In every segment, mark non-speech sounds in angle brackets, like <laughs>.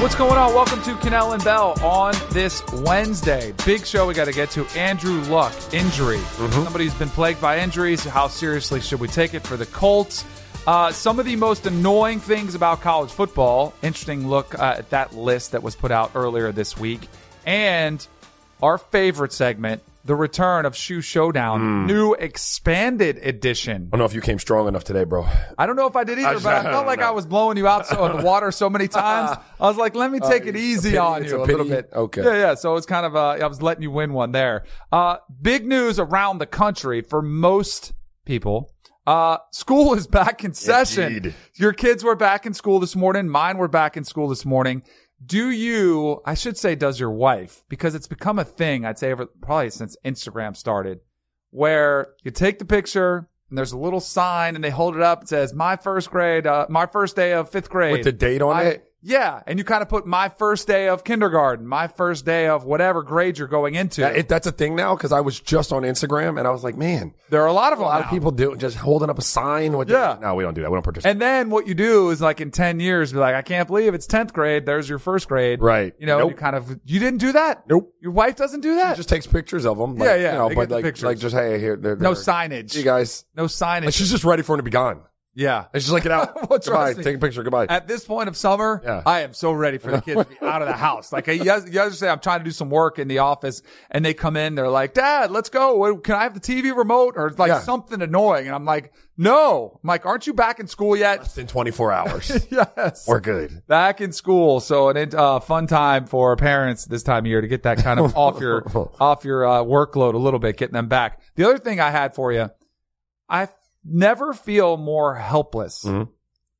What's going on? Welcome to Kanell and Bell on this Wednesday. Big show we got to get to. Andrew Luck, injury. Somebody who's been plagued by injuries. How seriously should we take it for the Colts? Uh, some of the most annoying things about college football. Interesting look uh, at that list that was put out earlier this week. And our favorite segment, the return of Shoe Showdown, new expanded edition. I don't know if you came strong enough today, bro. I don't know if I did either, I- but I I <laughs> felt like know. I was blowing you out so, in the <laughs> water so many times. I was like, let me take it it's a easy pity- on you a a, little bit. Okay. Yeah, yeah. So it's kind of, uh, I was letting you win one there. Uh, big news around the country for most people. Uh, school is back in session. Indeed. Your kids were back in school this morning. Mine were back in school this morning. Do you, I should say, does your wife, because it's become a thing, I'd say, over, probably since Instagram started, where you take the picture and there's a little sign and they hold it up. It says, my first grade, uh, my first day of fifth grade. With the date on My- it? Yeah. And you kind of put my first day of kindergarten, my first day of whatever grade you're going into. That- it- that's a thing now because I was just on Instagram and I was like, man, there are a lot of a lot now. of people do just holding up a sign with. Yeah. no, we don't do that. We don't participate. And then what you do is like in 10 years, be like, I can't believe it's 10th grade. There's your first grade. Right. You know, Nope. you kind of, you didn't do that? Nope. Your wife doesn't do that? She just takes pictures of them. Like, Yeah, yeah, You know, but like, pictures. like just hey, here, they're, no signage. You guys. No signage. Like, she's just ready for him to be gone. Yeah. It's just like, get out. <laughs> Well, Goodbye. trust me. Take a picture. Goodbye. At this point of summer, Yeah. I am so ready for the kids to be <laughs> out of the house. Like, yes- yesterday, I'm trying to do some work in the office and they come in, they're like, Dad, let's go. Can I have the TV remote or like Yeah. something annoying? And I'm like, no. I'm like, aren't you back in school yet? Less than 24 hours. <laughs> yes. We're good. back in school. So an uh, fun time for parents this time of year to get that kind of off your off your uh, workload a little bit, getting them back. The other thing I had for you, I never feel more helpless Mhm.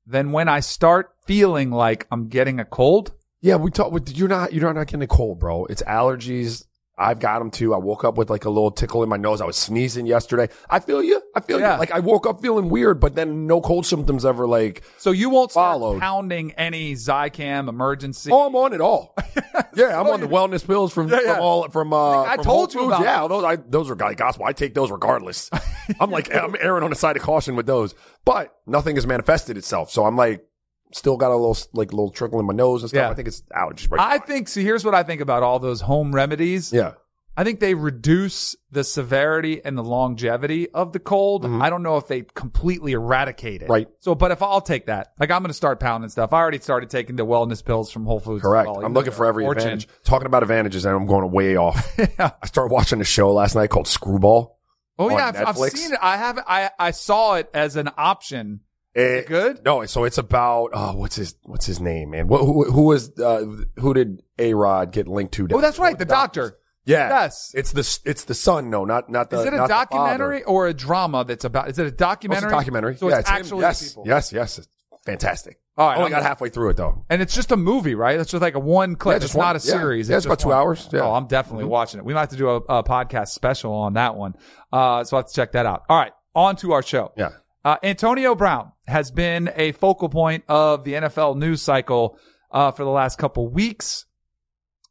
than when I start feeling like I'm getting a cold. Yeah, we talked. With you're not. You're not getting a cold, bro. It's allergies. I've got them too. I woke up with like a little tickle in my nose. I was sneezing yesterday. I feel you. I feel Yeah. you. Like I woke up feeling weird, but then no cold symptoms ever. Like, So you won't Followed. pounding any Zicam emergency. oh, I'm on it all. <laughs> yeah, I'm on the wellness pills from Yeah, yeah. from all from. Uh, I from told you about Yeah, those I, those are like gospel. I take those regardless. <laughs> I'm like I'm erring on the side of caution with those, but nothing has manifested itself. So I'm like still got a little like a little trickle in my nose and stuff. Yeah. I think it's allergies. Right? I think. See, here's what I think about all those home remedies. yeah. I think they reduce the severity and the longevity of the cold. I don't know if they completely eradicate it. Mm-hmm. Right. So, but if I'll take that, like I'm going to start pounding stuff. I already started taking the wellness pills from Whole Foods. Correct. well, I'm looking for every fortune. advantage. Talking about advantages, and I'm going way off. <laughs> Yeah. I started watching a show last night called Screwball. Oh yeah, I've, I've seen it. I haven't. I I saw it as an option. It- Good. No, so it's about oh, what's his what's his name, man? Who, who, who was uh, who did A Rod get linked to? Oh, that's right. The doctor. Yeah. Yes. It's the it's the son. No, not not the. Is it a documentary or a drama that's about? Is it a father. Oh, it's documentary? a documentary. So yeah, it's, him. actually yes, people. yes, yes. It's fantastic. All right. Only I'm- got halfway through it though. And it's just a movie, right? It's just like a one clip. Yeah, it's just one. not a Yeah. series. Yeah, it's just about two one. hours. Yeah. Mm-hmm. Oh, I'm definitely watching it. We might have to do a, a podcast special on that one. Uh, so I have to check that out. All right. On to our show. Yeah. Uh, Antonio Brown has been a focal point of the NFL news cycle, uh, for the last couple weeks.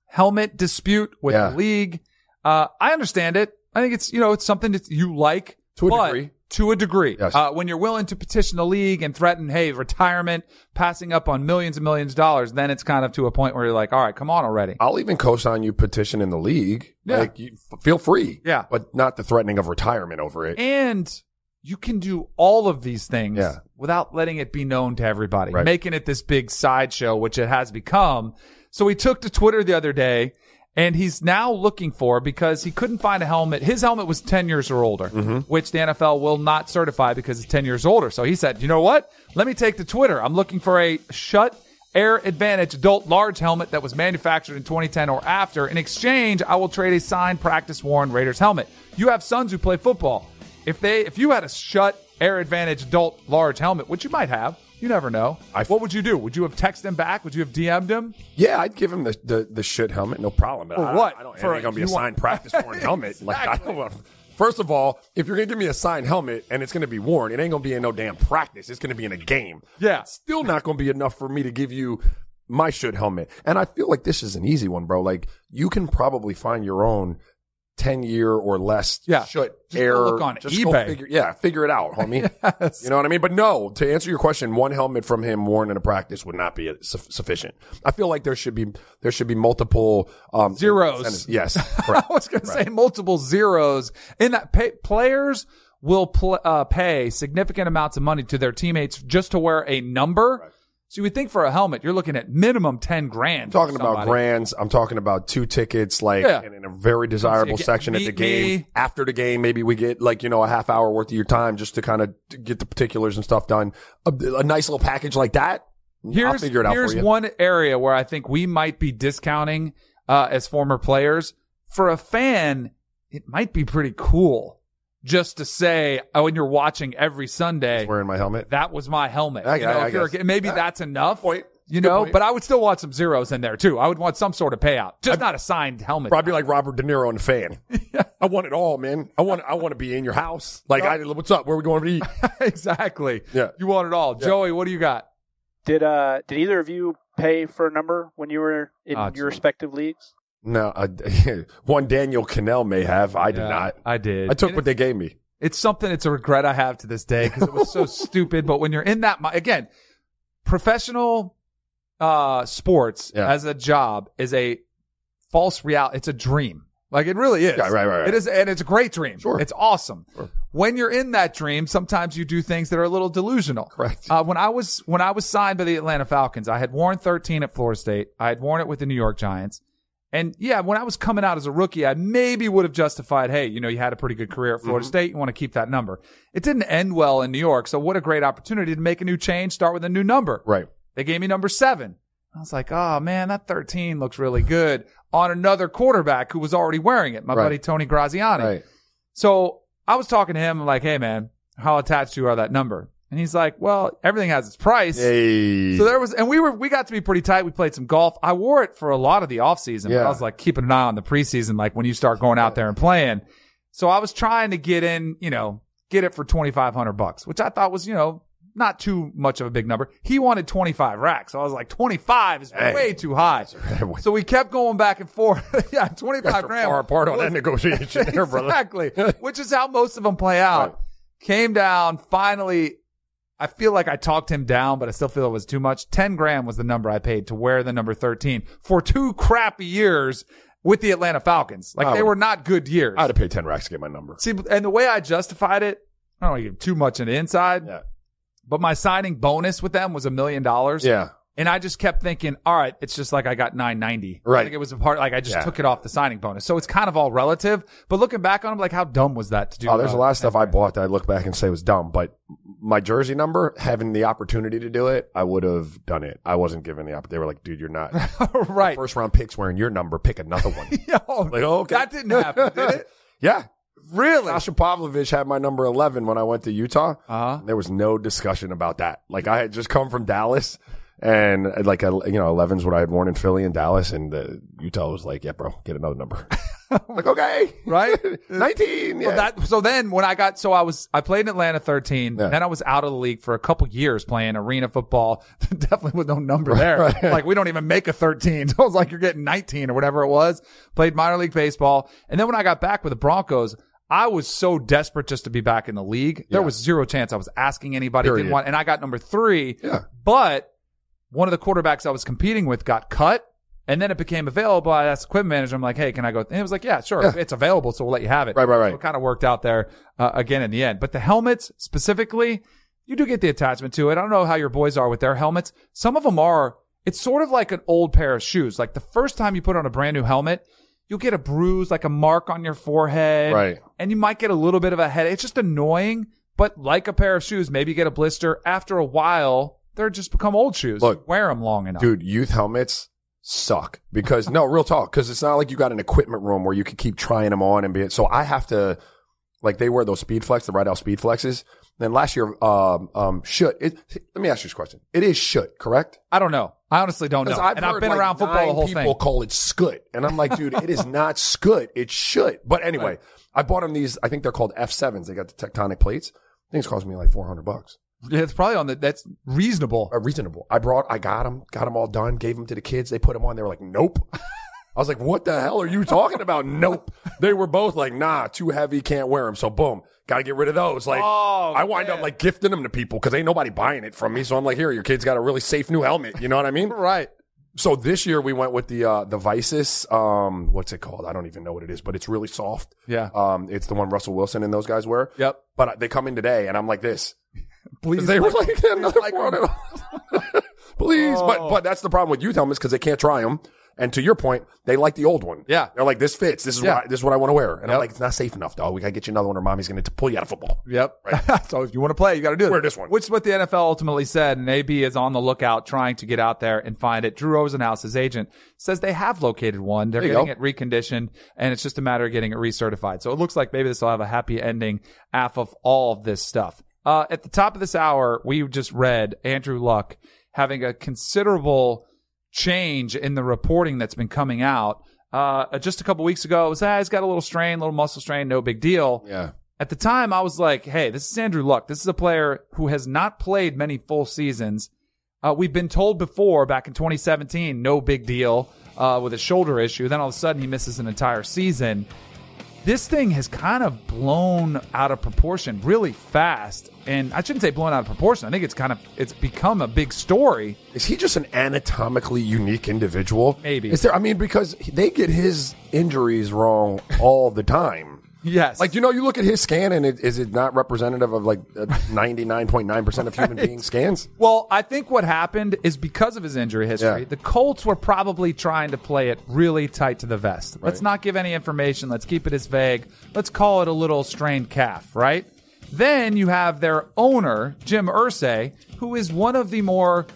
Helmet dispute with Yeah. the league. Uh, I understand it. I think it's, you know, it's something that you like. To a degree. To a degree. Yes. Uh, when you're willing to petition the league and threaten, hey, retirement, passing up on millions and millions of dollars, then it's kind of to a point where you're like, all right, come on already. I'll even co-sign you petition in the league. Yeah. Like, you f- feel free. Yeah. But not the threatening of retirement over it. And you can do all of these things Yeah. without letting it be known to everybody, Right. making it this big sideshow, which it has become. So he took to Twitter the other day and he's now looking for because he couldn't find a helmet. His helmet was 10 years or older, Mm-hmm. which the NFL will not certify because it's 10 years older. So he said, you know what? Let me take to Twitter. I'm looking for a Schutt Air Advantage adult large helmet that was manufactured in 2010 or after. In exchange, I will trade a signed practice worn Raiders helmet. You have sons who play football. If they, if you had a Schutt Air Advantage adult large helmet, which you might have, you never know. I- what would you do? Would you have texted him back? Would you have DM'd him? Yeah, I'd give him the the, the shit helmet, no problem. But For I, what? I don't. For- ain't gonna be a want- signed practice worn <laughs> helmet. Like I don't want. First of all, if you're gonna give me a signed helmet and it's gonna be worn, it ain't gonna be in no damn practice. It's gonna be in a game. Yeah. It's still not gonna be enough for me to give you my should helmet. And I feel like this is an easy one, bro. Like you can probably find your own 10 year or less Yeah. Schutt Just air. look on just eBay. figure, yeah, figure it out, homie. <laughs> Yes. You know what I mean? But no, to answer your question, one helmet from him worn in a practice would not be su- sufficient. I feel like there should be there should be multiple um, Zeros. incentives. Yes, <laughs> I was going to say multiple zeros in that pay, players will pl- uh, pay significant amounts of money to their teammates just to wear a number. So you would think for a helmet, you're looking at minimum 10 grand. I'm talking about grands. I'm talking about two tickets, like Yeah. in, in a very desirable section at the game. me. After the game, maybe we get like you know a half hour worth of your time just to kind of get the particulars and stuff done. A, a nice little package like that. I'll Here's, figure it out here's for you. one area where I think we might be discounting uh, as former players. For a fan, it might be pretty cool just to say, oh, when you're watching every Sunday, Wearing my helmet. that was my helmet. I- You know, I- I guess. maybe Yeah. that's enough. Point. You know, point. but I would still want some zeros in there too. I would want some sort of payout, just not a signed helmet. Probably like Robert De Niro and the fan. <laughs> I want it all, man. I want I want to be in your house. Like, I, what's up? Where we going to eat? <laughs> exactly. Yeah. You want it all. Joey, what do you got? Did uh did either of you pay for a number when you were in Ah, your respective leagues? No, I, <laughs> one Daniel Kanell may have. I did Yeah, not. I did. I took And what they gave me. it's something it's a regret I have to this day because it was so <laughs> stupid. But when you're in that, mi- again, professional uh sports Yeah. as a job is a false reality. It's a dream. Like it really is. Yeah, right, right, right. It is, and it's a great dream. Sure. It's awesome. When you're in that dream, sometimes you do things that are a little delusional. Correct. Uh, when I was when I was signed by the Atlanta Falcons, I had worn 13 at Florida State. I had worn it with the New York Giants. And yeah, when I was coming out as a rookie, I maybe would have justified, hey, you know, you had a pretty good career at Mm-hmm. Florida State. You want to keep that number. It didn't end well in New York. So what a great opportunity to make a new change, start with a new number. Right. They gave me number seven. I was like, oh man, that 13 looks really good on another quarterback who was already wearing it, my Right. buddy Tony Graziani. Right. So I was talking to him. I'm like, hey man, how attached you are that number? And he's like, well, everything has its price. Hey. So there was, and we were, we got to be pretty tight. We played some golf. I wore it for a lot of the off season, but Yeah. I was like keeping an eye on the preseason, like when you start going out there and playing. So I was trying to get in, you know, get it for 2,500 bucks, which I thought was, you know, not too much of a big number. He wanted 25 racks. So I was like, 25 is Hey. way too high. <laughs> So we kept going back and forth. <laughs> yeah, 25 That's grand. far apart on that negotiation there, brother. <laughs> Exactly. Which is how most of them play out. Right. Came down, finally, I feel like I talked him down, but I still feel it was too much. 10 grand was the number I paid to wear the number 13 for two crappy years with the Atlanta Falcons. Like they were not good years. I'd have paid 10 racks to get my number. See, and the way I justified it, I don't want to give too much the inside, Yeah. but my signing bonus with them was a million dollars. Yeah. And I just kept thinking, all right, it's just like I got 990. Right. Like it was a part, like I just Yeah. took it off the signing bonus. So it's kind of all relative. But looking back on it, like how dumb was that to do? Oh, there's uh, a lot of stuff I bought that I look back and say was dumb, but my jersey number, having the opportunity to do it, I would have done it. I wasn't given the opportunity. They were like, dude, you're not <laughs> right. first round picks wearing your number. Pick another one. <laughs> Yo, Like, oh, okay. That didn't happen, did it? <laughs> yeah. Really? Sasha Pavlovich had my number 11 when I went to Utah. Uh-huh. There was no discussion about that. Like I had just come from Dallas and uh, like, you know, 11's what I had worn in Philly and Dallas and uh, Utah was like, yeah, bro, get another number. <laughs> I'm like, okay. Right? <laughs> 19. Yeah. So that so then when I got so I was I played in Atlanta 13. Yeah. Then I was out of the league for a couple years playing arena football. <laughs> Definitely with no number there. right. Like we don't even make a 13. So I was like you're getting 19 or whatever it was. Played minor league baseball. And then when I got back with the Broncos, I was so desperate just to be back in the league. There Yeah. was zero chance I was asking anybody Period. didn't want and I got number 3. Yeah. But one of the quarterbacks I was competing with got cut. And then it became available. I asked the equipment manager, I'm like, hey, can I go? And he was like, yeah, sure. Yeah. It's available. So we'll let you have it. Right, right, right. So it kind of worked out there uh, again in the end. But the helmets specifically, you do get the attachment to it. I don't know how your boys are with their helmets. Some of them are, it's sort of like an old pair of shoes. Like the first time you put on a brand new helmet, you'll get a bruise, like a mark on your forehead. Right. And you might get a little bit of a headache. It's just annoying. But like a pair of shoes, maybe you get a blister. After a while, they're just become old shoes. Look, wear them long enough. dude, youth helmets suck because no, real talk. Cause it's not like you got an equipment room where you could keep trying them on and be, so I have to, like they wear those speed flex, the Riddell speed flexes. Then last year, um, um, should it, let me ask you this question. It is should, correct? I don't know. I honestly don't know. Because and I've been like, around football the whole people thing. call it scut. And I'm like, dude, it is not scut. It should. But anyway, I bought them these, I think they're called F7s. They got the tectonic plates. Things cost me like 400 bucks. Yeah, it's probably on the, that's reasonable. Uh, reasonable. I brought, I got them, got them all done, gave them to the kids. They put them on. They were like, nope. <laughs> I was like, what the hell are you talking about? nope. They were both like, nah, too heavy, can't wear them. So boom, gotta get rid of those. Like, Oh, I wind up like gifting them to people because ain't nobody buying it from me. So I'm like, here, your kid's got a really safe new helmet. You know what I mean? <laughs> Right. So this year we went with the uh the Vicis. Um, what's it called? I don't even know what it is, but it's really soft. Yeah. Um, it's the one Russell Wilson and those guys wear. Yep. But they come in today, and I'm like this. Please. They were like another like one. <laughs> Please, but Oh. but that's the problem with youth helmets because they can't try them. And to your point, they like the old one. Yeah. they're like this fits. This is Yeah. what I, this is what I want to wear. And Yep. I'm like, it's not safe enough, dog. We gotta get you another one, or mommy's gonna t- pull you out of football. Yep. <laughs> so if you want to play, you got to do it. Wear this one. Which is what the NFL ultimately said. And AB is on the lookout trying to get out there and find it. Drew Rosenhaus, his agent, says they have located one. They're getting go. it reconditioned and it's just a matter of getting it recertified. So it looks like maybe this will have a happy ending half of all of this stuff. Uh, at the top of this hour, we just read Andrew Luck having a considerable change in the reporting that's been coming out. Uh, just a couple weeks ago, it was, ah, he's got a little strain, a little muscle strain, no big deal. Yeah, At the time, I was like, hey, this is Andrew Luck. This is a player who has not played many full seasons. Uh, we've been told before back in 2017, no big deal uh, with a shoulder issue. Then all of a sudden, he misses an entire season. This thing has kind of blown out of proportion really fast. And I shouldn't say blown out of proportion. I think it's kind of it's become a big story. is he just an anatomically unique individual? Maybe. Is there? I mean, because they get his injuries wrong all the time. Yes. Like you know, you look at his scan, and it, is it not representative of like <laughs> ninety nine point nine percent of human <laughs> being scans? Well, I think what happened is because of his injury history, Yeah. the Colts were probably trying to play it really tight to the vest. Let's not give any information. Let's keep it as vague. Let's call it a little strained calf, right? Then you have their owner, Jim Irsay, who is one of the more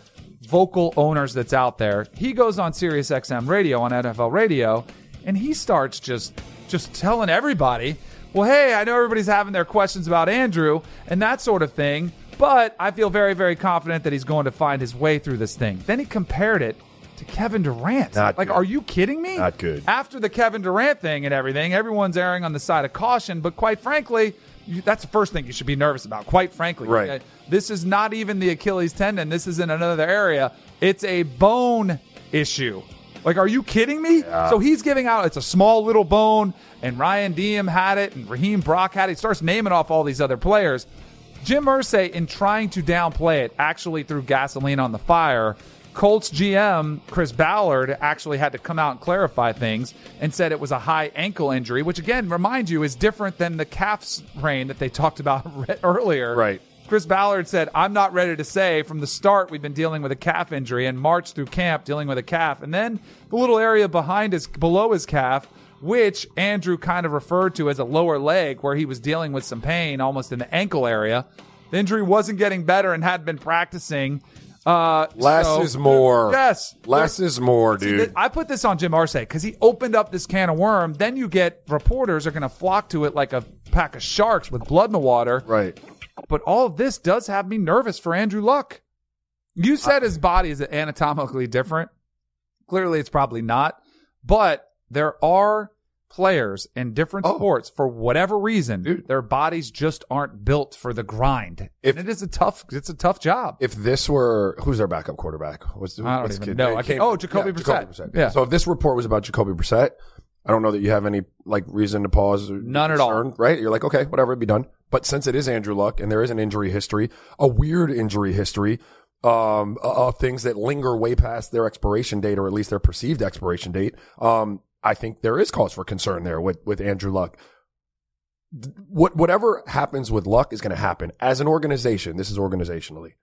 vocal owners that's out there. He goes on Sirius XM radio on NFL radio and he starts just just telling everybody, "Well, hey, I know everybody's having their questions about Andrew and that sort of thing, but I feel very very confident that he's going to find his way through this thing." Then he compared it to Kevin Durant. Not like, good. are you kidding me? Not good. After the Kevin Durant thing and everything, everyone's erring on the side of caution, but quite frankly, you, that's the first thing you should be nervous about. Quite frankly, Right. This is not even the Achilles tendon. This is in another area. It's a bone issue. Like, are you kidding me? So he's giving out, it's a small little bone, and Ryan Diem had it, and Raheem Brock had it. He starts naming off all these other players. Jim Irsay, in trying to downplay it, actually threw gasoline on the fire. Colts GM Chris Ballard actually had to come out and clarify things and said it was a high ankle injury, which again, remind you, is different than the calf sprain that they talked about <laughs> earlier. Right. Chris Ballard said, I'm not ready to say from the start we've been dealing with a calf injury and marched through camp dealing with a calf. And then the little area behind his, below his calf, which Andrew kind of referred to as a lower leg where he was dealing with some pain almost in the ankle area. The injury wasn't getting better and had been practicing. Uh, Less so- is more. Yes. less is more, dude. th- I put this on Jim Irsay because he opened up this can of worm. Then you get reporters are going to flock to it like a pack of sharks with blood in the water. right. But all of this does have me nervous for Andrew Luck. You said his body is anatomically different. Clearly, it's probably not. But there are players in different Oh. sports for whatever reason, Dude. their bodies just aren't built for the grind. If- and it is a tough. It's a tough job. If this were who's their backup quarterback? What's I don't what's even kid? know. I can't- oh, Jacoby Brissett. Yeah. So if this report was about Jacoby Brissett, I don't know that you have any like reason to pause. Or None at all. Right? You're like, okay, whatever, it'd be done. But since it is Andrew Luck and there is an injury history, a weird injury history, um, of things that linger way past their expiration date or at least their perceived expiration date, um, I think there is cause for concern there with with Andrew Luck. What whatever happens with Luck is going to happen as an organization. This is organizationally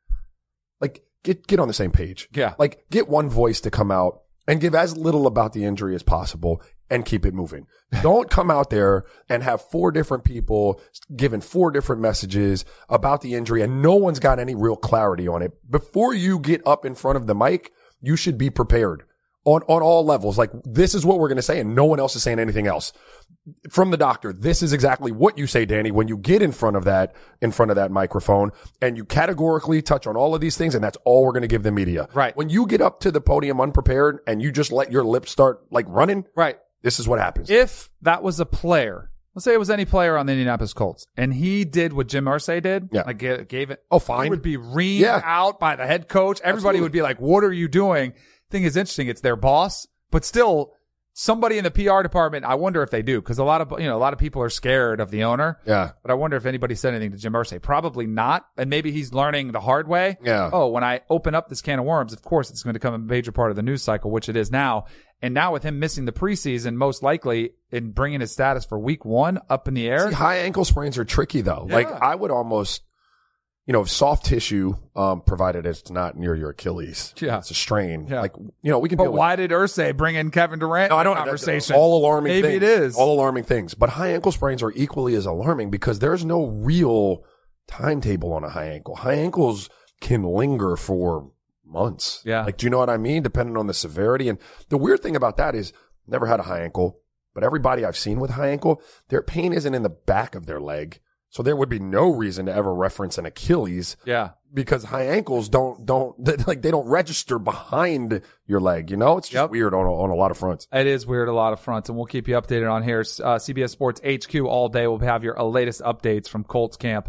like get get on the same page. Yeah. Like get one voice to come out and give as little about the injury as possible and keep it moving. Don't come out there and have four different people giving four different messages about the injury and no one's got any real clarity on it. Before you get up in front of the mic, you should be prepared on, on all levels. Like this is what we're going to say and no one else is saying anything else from the doctor. This is exactly what you say, Danny, when you get in front of that, in front of that microphone and you categorically touch on all of these things. And that's all we're going to give the media. Right. When you get up to the podium unprepared and you just let your lips start like running, right. This is what happens. if that was a player, let's say it was any player on the Indianapolis Colts, and he did what Jim Irsay did, Yeah. like gave, gave it, Oh, fine. he would be reamed Yeah. out by the head coach. Everybody Absolutely. would be like, "What are you doing?" Thing is interesting. It's their boss, but still, somebody in the PR department, I wonder if they do, because a lot of, you know, a lot of people are scared of the owner. Yeah. But I wonder if anybody said anything to Jim Irsay. Probably not. And maybe he's learning the hard way. Yeah. Oh, when I open up this can of worms, of course it's going to become a major part of the news cycle, which it is now. And now with him missing the preseason, most likely in bringing his status for week one up in the air. See, high ankle sprains are tricky though. Like I would almost, you know, soft tissue, um, provided it's not near your Achilles. Yeah. It's a strain. Yeah. Like, you know, we can but deal with why did Irsay bring in Kevin Durant? No, I don't. in the that's Conversation. All alarming. Maybe things. it is. all alarming things. But high ankle sprains are equally as alarming because there's no real timetable on a high ankle. High ankles can linger for months. Yeah. Like, do you know what I mean? Depending on the severity. And the weird thing about that is, never had a high ankle, but everybody I've seen with high ankle, their pain isn't in the back of their leg. So there would be no reason to ever reference an Achilles yeah. because high ankles don't don't <laughs> like they don't register behind your leg. You know, it's just Yep. weird on a, on a lot of fronts. It is weird, a lot of fronts, and we'll keep you updated on here. Uh, CBS Sports HQ all day. We'll have your latest updates from Colts camp.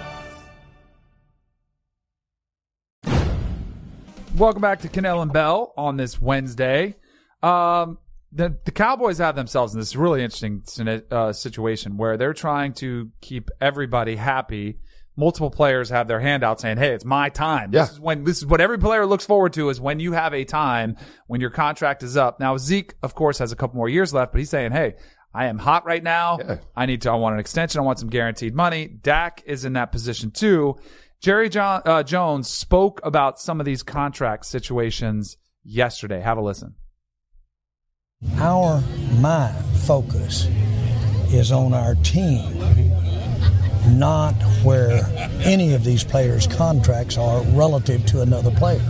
Welcome back to Kanell and Bell on this Wednesday. Um, the the Cowboys have themselves in this really interesting uh, situation where they're trying to keep everybody happy. Multiple players have their hand out saying, "Hey, it's my time." Yeah. This is when this is what every player looks forward to is when you have a time when your contract is up. Now Zeke, of course, has a couple more years left, but he's saying, "Hey, I am hot right now. Yeah. I need to. I want an extension. I want some guaranteed money." Dak is in that position too. Jerry uh, Jones spoke about some of these contract situations yesterday. Have a listen. Our my focus is on our team, not where any of these players' contracts are relative to another player.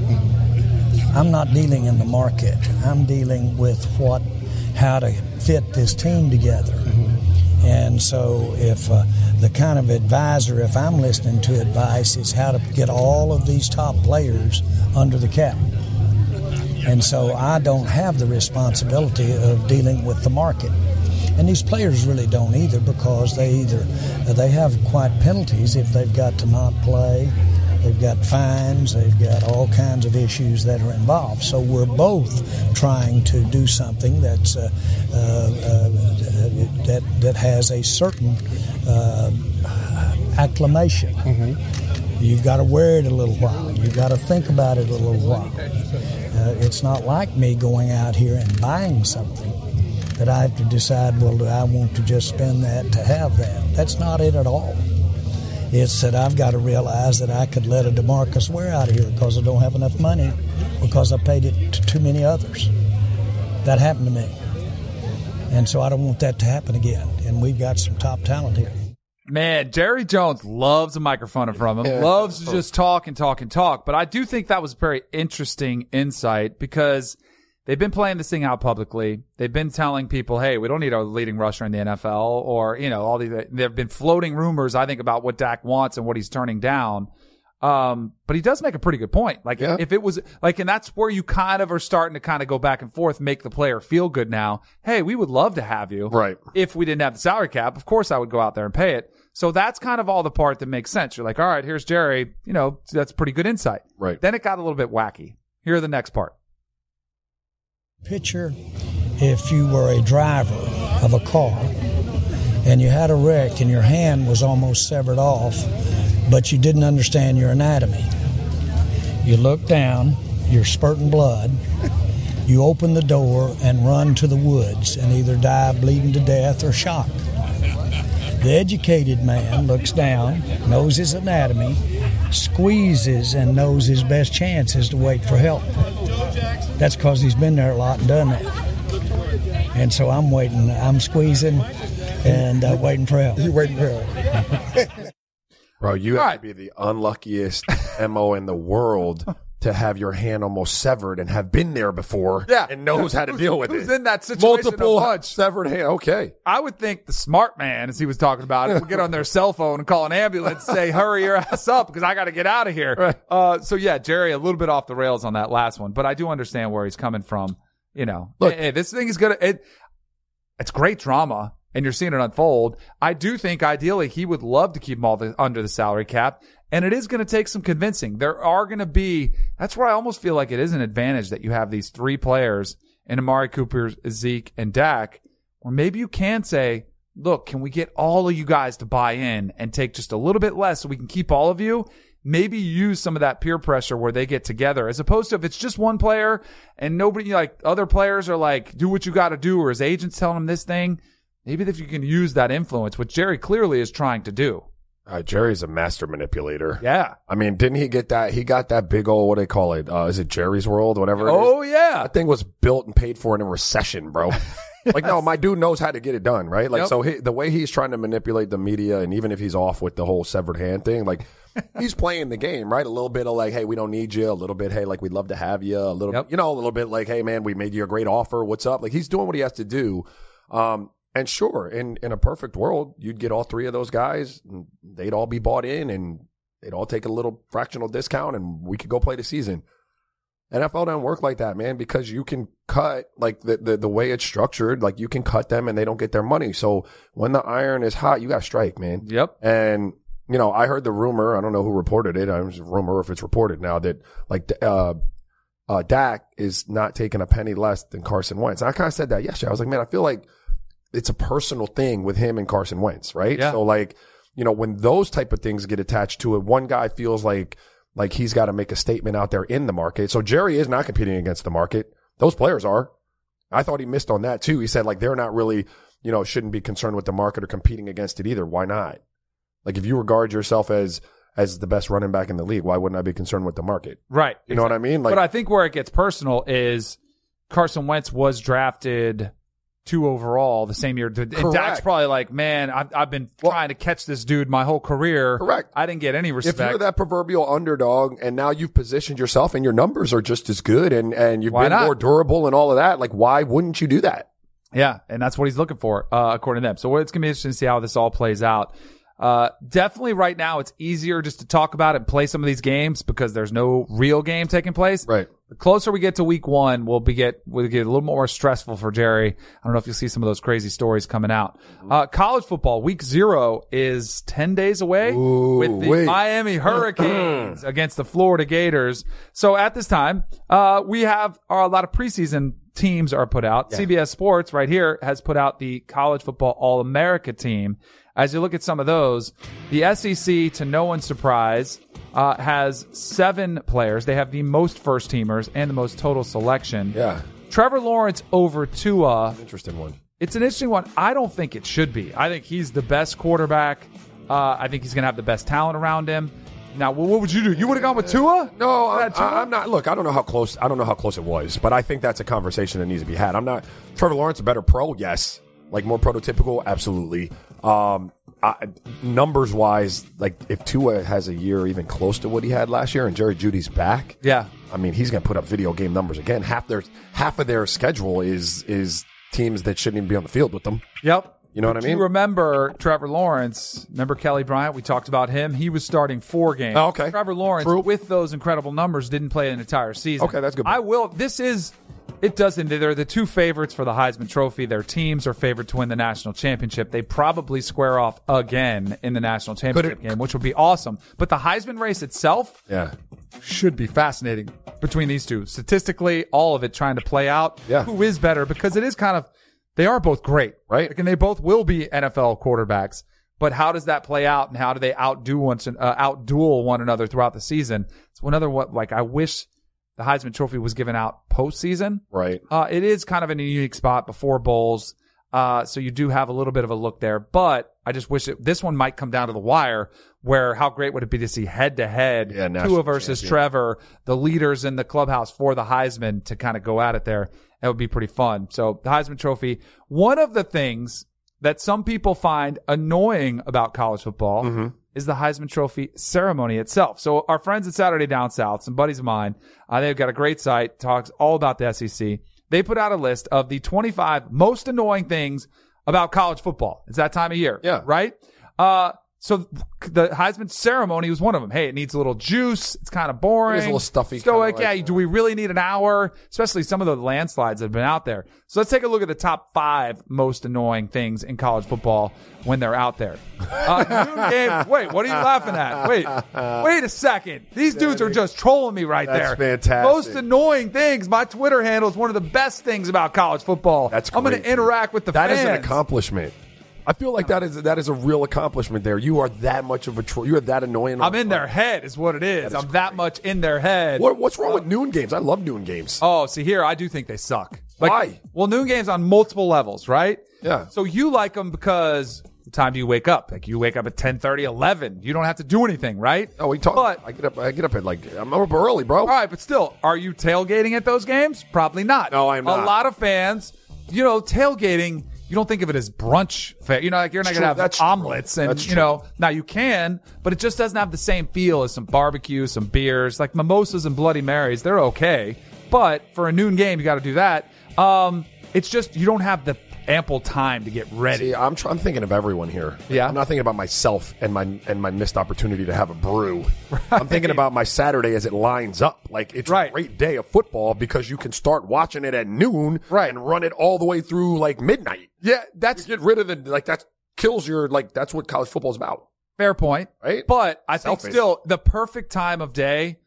I'm not dealing in the market. I'm dealing with what how to fit this team together. And so, if uh, the kind of advisor, if I'm listening to advice, is how to get all of these top players under the cap. And so I don't have the responsibility of dealing with the market. And these players really don't either because they either they have quite penalties if they've got to not play, they've got fines, they've got all kinds of issues that are involved. So we're both trying to do something that's uh, uh, uh, that that has a certain uh, acclimation. You've got to wear it a little while. You've got to think about it a little while. Uh, it's not like me going out here and buying something that I have to decide, well, do I want to just spend that to have that? That's not it at all. It's that I've got to realize that I could let a Demarcus Ware out of here because I don't have enough money because I paid it to too many others. That happened to me. And so I don't want that to happen again. And we've got some top talent here. Man, Jerry Jones loves a microphone in front of him, loves to oh. just talk and talk and talk. But I do think that was a very interesting insight because they've been playing this thing out publicly. They've been telling people, hey, we don't need a leading rusher in the NFL or, you know, all these, there have been floating rumors, I think, about what Dak wants and what he's turning down. Um, but he does make a pretty good point. Like Yeah. if it was like, and that's where you kind of are starting to kind of go back and forth, make the player feel good now. Hey, we would love to have you. Right. If we didn't have the salary cap, of course I would go out there and pay it. So that's kind of all the part that makes sense. You're like, all right, here's Jerry. You know, that's pretty good insight. Right. Then it got a little bit wacky. Here are the next part. Picture if you were a driver of a car and you had a wreck and your hand was almost severed off, but you didn't understand your anatomy. You look down, you're spurting blood, you open the door and run to the woods and either die bleeding to death or shock. The educated man looks down, knows his anatomy, squeezes, and knows his best chance is to wait for help. That's because he's been there a lot and done that. And so I'm waiting, I'm squeezing and uh, waiting for help. You're waiting for help. <laughs> Bro, you have Right. to be the unluckiest MO in the world to have your hand almost severed and have been there before Yeah. and knows how to deal with Who's it. Who's in that situation Multiple <laughs> severed hand. Okay. I would think the smart man, as he was talking about, would get on their cell phone and call an ambulance, say, "Hurry your ass up because I got to get out of here." Right. Uh, so yeah, Jerry, a little bit off the rails on that last one, but I do understand where he's coming from. You know, Look- hey, this thing is gonna it. It's great drama, and you're seeing it unfold. I do think ideally he would love to keep them all the, under the salary cap. And it is going to take some convincing. There are going to be, that's where I almost feel like it is an advantage that you have these three players in Amari Cooper, Zeke, and Dak, or maybe you can say, look, can we get all of you guys to buy in and take just a little bit less so we can keep all of you? Maybe use some of that peer pressure where they get together as opposed to if it's just one player and nobody like other players are like, do what you got to do or his agent's telling him this thing. Maybe if you can use that influence, which Jerry clearly is trying to do. Uh, Jerry's a master manipulator. Yeah. I mean, didn't he get that? He got that big old, what do they call it? Uh, is it Jerry's World? Whatever. it is? Oh yeah. That thing was built and paid for in a recession, bro. <laughs> Like, no, my dude knows how to get it done, right? Like, Yep. so he, the way he's trying to manipulate the media, and even if he's off with the whole severed hand thing, like, he's playing the game, right? A little bit of like, hey, we don't need you. A little bit, hey, like, we'd love to have you. A little, Yep. you know, a little bit like, hey, man, we made you a great offer. What's up? Like, he's doing what he has to do. Um, and sure, in, in a perfect world, you'd get all three of those guys, and they'd all be bought in, and they'd all take a little fractional discount, and we could go play the season. NFL doesn't work like that, man, because you can cut like the, the, the way it's structured, like you can cut them and they don't get their money. So when the iron is hot, you got to strike, man. Yep. And, you know, I heard the rumor, I don't know who reported it. I was a rumor if it's reported now that like, uh, uh, Dak is not taking a penny less than Carson Wentz. And I kind of said that yesterday. I was like, man, I feel like it's a personal thing with him and Carson Wentz, right? Yeah. So like, you know, when those type of things get attached to it, one guy feels like, like he's got to make a statement out there in the market. So Jerry is not competing against the market. Those players are. I thought he missed on that too. He said like they're not really, you know, shouldn't be concerned with the market or competing against it either. Why not? Like if you regard yourself as as the best running back in the league, why wouldn't I be concerned with the market? Right. You know what I mean? Like but I think where it gets personal is Carson Wentz was drafted two overall the same year. And Dak's probably like, man, I've, I've been trying to catch this dude my whole career. Correct. I didn't get any respect. if you're that proverbial underdog and now you've positioned yourself and your numbers are just as good and, and you've Why been not? more durable and all of that, like why wouldn't you do that? Yeah, and that's what he's looking for, uh, according to them. So it's gonna be interesting to see how this all plays out. Uh, definitely right now it's easier just to talk about it and play some of these games because there's no real game taking place. Right. The closer we get to week one, we'll be get we'll get a little more stressful for Jerry. I don't know if you'll see some of those crazy stories coming out. Uh, college football week zero is ten days away Ooh, with the wait. Miami Hurricanes <clears throat> against the Florida Gators. So at this time, uh, we have uh, a lot of preseason teams are put out. CBS Sports right here has put out the college football All America team. As you look at some of those, the SEC, to no one's surprise, uh, has seven players. They have the most first teamers and the most total selection. Yeah. Trevor Lawrence over Tua. Interesting one. It's an interesting one. I don't think it should be. I think he's the best quarterback. Uh, I think he's going to have the best talent around him. Now, what would you do? You would have gone with Tua? No, I'm, Tua? I'm not. Look, I don't know how close. I don't know how close it was, but I think that's a conversation that needs to be had. I'm not. Trevor Lawrence a better pro? Yes. Like more prototypical? Absolutely. Um, I, numbers wise, like if Tua has a year even close to what he had last year, and Jerry Jeudy's back, Yeah. I mean, he's going to put up video game numbers again. Half their half of their schedule is is teams that shouldn't even be on the field with them. Yep. You know what I mean? You remember Trevor Lawrence? Remember Kelly Bryant? We talked about him. He was starting four games. Oh, okay. Trevor Lawrence, True. with those incredible numbers, didn't play an entire season. Okay, that's good. I will. This is. It doesn't. They're the two favorites for the Heisman Trophy. Their teams are favored to win the national championship. They probably square off again in the national championship it- game, which would be awesome. But the Heisman race itself Yeah. should be fascinating between these two. Statistically, all of it trying to play out. Yeah. Who is better? Because it is kind of, they are both great. Right. Like, and they both will be NFL quarterbacks. But how does that play out and how do they outdo one, uh, outduel one another throughout the season? It's another what, like, I wish the Heisman Trophy was given out postseason. Right. Uh, it is kind of in a unique spot before bowls. Uh, so you do have a little bit of a look there, but I just wish it, this one might come down to the wire where how great would it be to see head to head Tua versus champion. Trevor, the leaders in the clubhouse for the Heisman to kind of go at it there. That would be pretty fun. So the Heisman Trophy, one of the things that some people find annoying about college football is the Heisman Trophy ceremony itself. So our friends at Saturday Down South, some buddies of mine, uh, they've got a great site, talks all about the SEC. They put out a list of the 25 most annoying things about college football. It's that time of year. Yeah. Right? Uh, so the Heisman ceremony was one of them. Hey, it needs a little juice. It's kind of boring. It is a little stuffy, Stoic. like- yeah. Do we really need an hour? Especially some of the landslides that have been out there. So let's take a look at the top five most annoying things in college football when they're out there. Uh, <laughs> game. Wait, what are you laughing at? Wait, wait a second. These dudes are just trolling me right That's there. fantastic. Most annoying things. My Twitter handle is one of the best things about college football. That's I'm going to interact with the That fans. is an accomplishment. I feel like that is that is a real accomplishment. There, you are that much of a troll. You are that annoying. I'm in their head, is what it is. That is I'm that much in their head. What, what's wrong with uh, noon games? I love noon games. Oh, see here, I do think they suck. Why? Well, noon games on multiple levels, right? Yeah. So you like them because the time do you wake up? Like you wake up at 10, 30, 11. You don't have to do anything, right? Oh, we talk. But I get up. I get up at like I'm up early, bro. all right, but still, are you tailgating at those games? Probably not. No, I'm A not. lot of fans, you know, tailgating. You don't think of it as brunch fare. You know, like you're not going to have That's true. omelets and, That's you true. know, now you can, but it just doesn't have the same feel as some barbecue, some beers, like mimosas and Bloody Marys. They're okay. But for a noon game, you got to do that. Um, it's just, you don't have the ample time to get ready. See, I'm tr- I'm thinking of everyone here. Yeah? I'm not thinking about myself and my and my missed opportunity to have a brew. <laughs> I'm thinking about my Saturday as it lines up. Like it's Right. a great day of football because you can start watching it at noon Right. and run it all the way through like midnight. yeah, that's Get rid of the like that kills your like that's what college football is about. Fair point. Right? But I think still the perfect time of day,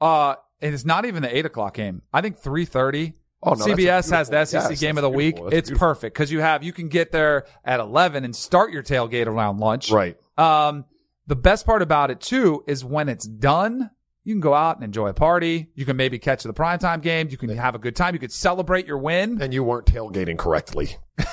uh, and it's not even the eight o'clock game. I think three thirty. Oh, no, CBS has the SEC yes, game of the week. It's beautiful. perfect because you have you can get there at eleven and start your tailgate around lunch. Right. Um, the best part about it too is when it's done, you can go out and enjoy a party. You can maybe catch the primetime game. You can have a good time. You could celebrate your win. And you weren't tailgating correctly. <laughs>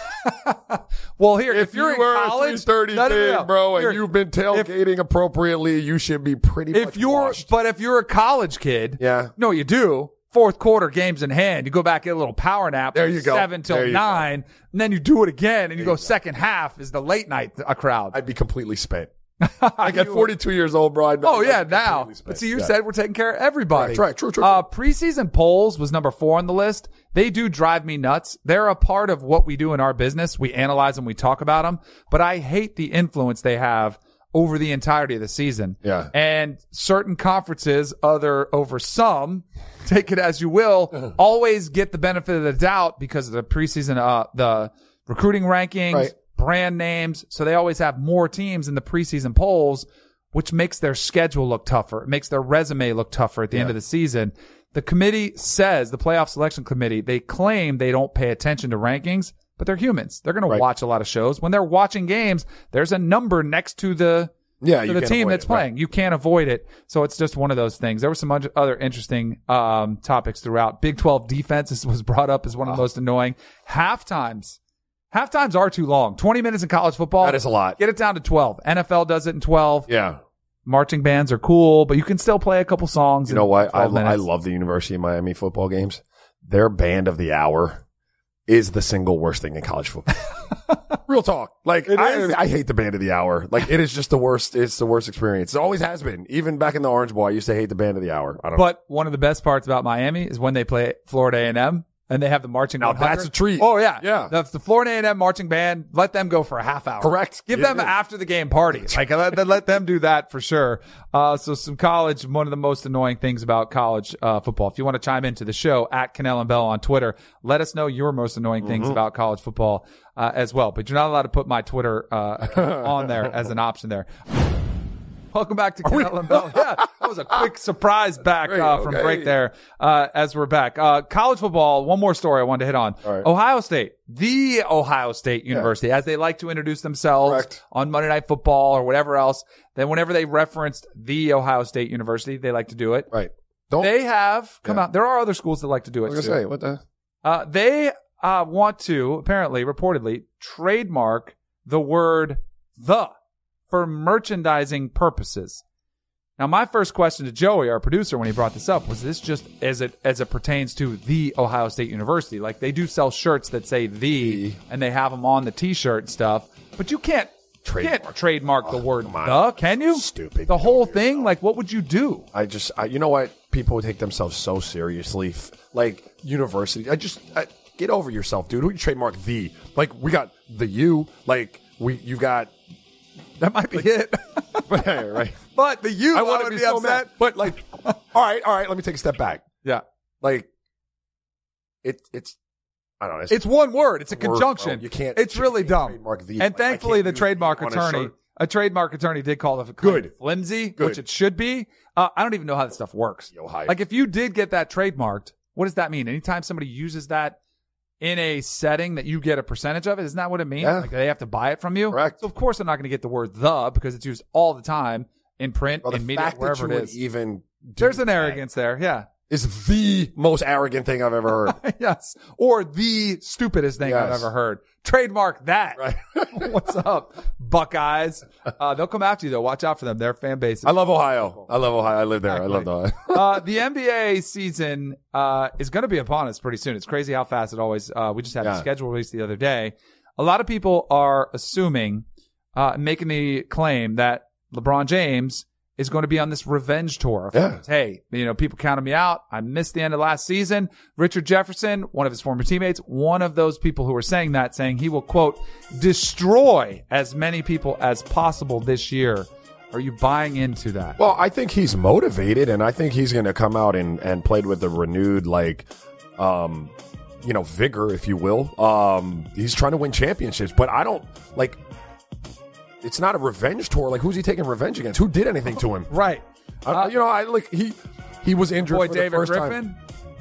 Well, here, if, you're you in college, 330 no, no, no, bro, and you've been tailgating appropriately, you should be pretty if you're washed. but if you're a college kid Yeah. no you do fourth quarter games in hand you go back get a little power nap There you go. seven till you go. nine and then you do it again and you go second half is the late night a crowd I'd be completely spent. <laughs> Like at 42 years old, bro. I'd Oh I'd yeah, now. But see, you Yeah. said we're taking care of everybody. Right, right. True, true, Uh, preseason polls was number four on the list. They do drive me nuts. They're a part of what we do in our business. We analyze them, we talk about them, but I hate the influence they have over the entirety of the season. Yeah. And certain conferences, other over some, <laughs> take it as you will, <clears throat> always get the benefit of the doubt because of the preseason, uh, the recruiting rankings, Right. brand names. So they always have more teams in the preseason polls, which makes their schedule look tougher. It makes their resume look tougher at the end of the season. The committee says, the playoff selection committee, they claim they don't pay attention to rankings, but they're humans. They're going to watch a lot of shows. When they're watching games, there's a number next to the, Yeah, to the team that's it, right. playing. You can't avoid it. So it's just one of those things. There were some other- interesting um, topics throughout. Big 12 defense was brought up as one of the most annoying. Half times. Half times are too long. 20 minutes in college football. That is a lot. Get it down to 12. NFL does it in 12. Yeah. Marching bands are cool, but you can still play a couple songs. You know what? I, lo- I love the University of Miami football games. Their band of the hour is the single worst thing in college football. <laughs> Real talk. Like I. I hate the band of the hour. Like it is just the worst. It's the worst experience. It always has been. Even back in the Orange Bowl, I used to hate the band of the hour. I don't know. But one of the best parts about Miami is when they play Florida A&M and they have the marching. Now 100. that's a treat. Oh yeah, Yeah. The, the Florida A&M marching band, let them go for a half hour. Correct. Give It them is. after the game party. Like let, let them do that for sure. Uh, so some college. One of the most annoying things about college uh, football. If you want to chime into the show at Kanell and Bell on Twitter, let us know your most annoying things Mm-hmm. about college football uh, as well. But you're not allowed to put my Twitter uh, <laughs> on there as an option there. Welcome back to Kanell and Bell. Yeah, that was a quick surprise back uh, from okay. break there. Uh, as we're back, uh, college football. One more story I wanted to hit on. Right. Ohio State, the Ohio State University, as they like to introduce themselves Correct. on Monday Night Football or whatever else. Then whenever they referenced the Ohio State University, they like to do it. right. Don't. They have come Yeah. out. There are other schools that like to do I it was too. say what the. Uh, they uh, want to apparently, reportedly, trademark the word "the" for merchandising purposes. Now, my first question to Joey, our producer, when he brought this up, was this just as it as it pertains to the Ohio State University? Like they do sell shirts that say "the" and they have them on the T-shirt stuff, but you can't Trademark. can't trademark the oh, word come the, can you? Stupid. The whole thing? Like, what would you do? I just, I, you know what? People take themselves so seriously. Like university. I just I, get over yourself, dude. We trademark the. Like we got the U. Like we, you got. That might be it. <laughs> right. but the you, I I want would to be, so upset. mad. But like, <laughs> all right, all right. Let me take a step back. Yeah. Like, it, it's. I don't know. It's one word. It's a Word, conjunction. bro. You can't- It's really dumb. And I thankfully, the trademark on a attorney, a trademark attorney, did call the Good. flimsy, Good. which it should be. Uh, I don't even know how this stuff works. Yo. Like, if you did get that trademarked, what does that mean? Anytime somebody uses that in a setting that you get a percentage of it, isn't that what it means? Yeah. Like they have to buy it from you. Correct. So of course, I'm not going to get the word the because it's used all the time in print, Well, in media, wherever it would even There's an that arrogance there. Yeah. Is the most arrogant thing I've ever heard. <laughs> yes. Or the stupidest thing I've ever heard. Trademark that. Right. <laughs> What's up, Buckeyes? Uh, they'll come after you though. Watch out for them. Their fan base. I love Ohio. I love Ohio. I live there. I love Ohio. uh, the NBA season uh, is going to be upon us pretty soon. It's crazy how fast it always. Uh, we just had the Yeah. schedule released the other day. A lot of people are assuming, uh, making the claim that LeBron James is going to be on this revenge tour. of Yeah. Hey, you know, people counted me out. I missed the end of last season. Richard Jefferson, one of his former teammates, one of those people who were saying that, saying he will quote destroy as many people as possible this year. Are you buying into that? Well, I think he's motivated, and I think he's going to come out and and played with a renewed like, um, you know, vigor, if you will. Um, he's trying to win championships, but I don't like. It's not a revenge tour. Like, who's he taking revenge against? Who did anything to him? right. I, you know, I like he he was injured Boy, for David the first Griffin. time.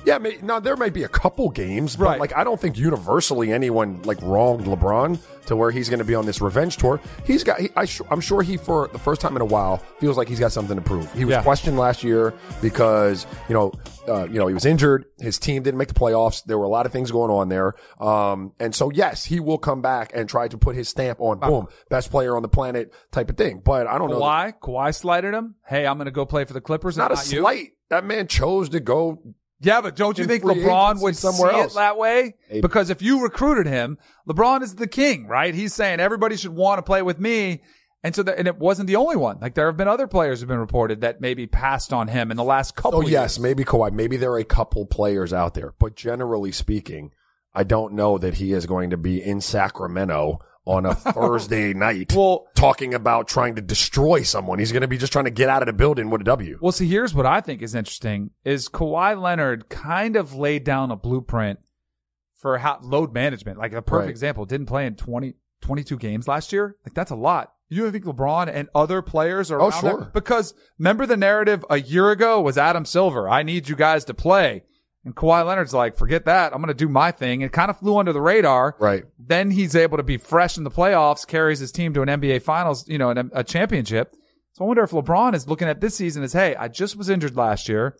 Yeah, may, no, there might be a couple games, but Right. like I don't think universally anyone like wronged LeBron to where he's going to be on this revenge tour. He's got, he, I sh- I'm sure he for the first time in a while feels like he's got something to prove. He was Yeah. questioned last year because you know, uh, you know, he was injured. His team didn't make the playoffs. There were a lot of things going on there, um, and so yes, he will come back and try to put his stamp on boom, best player on the planet type of thing. But I don't know. Kawhi, Kawhi slighted him. Hey, I'm going to go play for the Clippers. Not a you. slight. That man chose to go Yeah, but don't you think LeBron would somewhere see else. it that way? Because if you recruited him, LeBron is the king, right? He's saying everybody should want to play with me. And so, that, and it wasn't the only one. Like there have been other players who've been reported that maybe passed on him in the last couple. Oh years. yes, maybe Kawhi. Maybe there are a couple players out there, but generally speaking, I don't know that he is going to be in Sacramento on a Thursday <laughs> night Well- talking about trying to destroy someone. He's going to be just trying to get out of the building with a W. Well, see, here's what I think is interesting: is Kawhi Leonard kind of laid down a blueprint for how load management. Like a perfect Right. example, didn't play in 20, 22 games last year. Like that's a lot. You don't think LeBron and other players are Oh, there? sure. Because remember the narrative a year ago was Adam Silver. I need you guys to play. And Kawhi Leonard's like, forget that. I'm going to do my thing. It kind of flew under the radar. Right. Then he's able to be fresh in the playoffs, carries his team to an NBA finals, you know, and a, a championship. So I wonder if LeBron is looking at this season as, hey, I just was injured last year.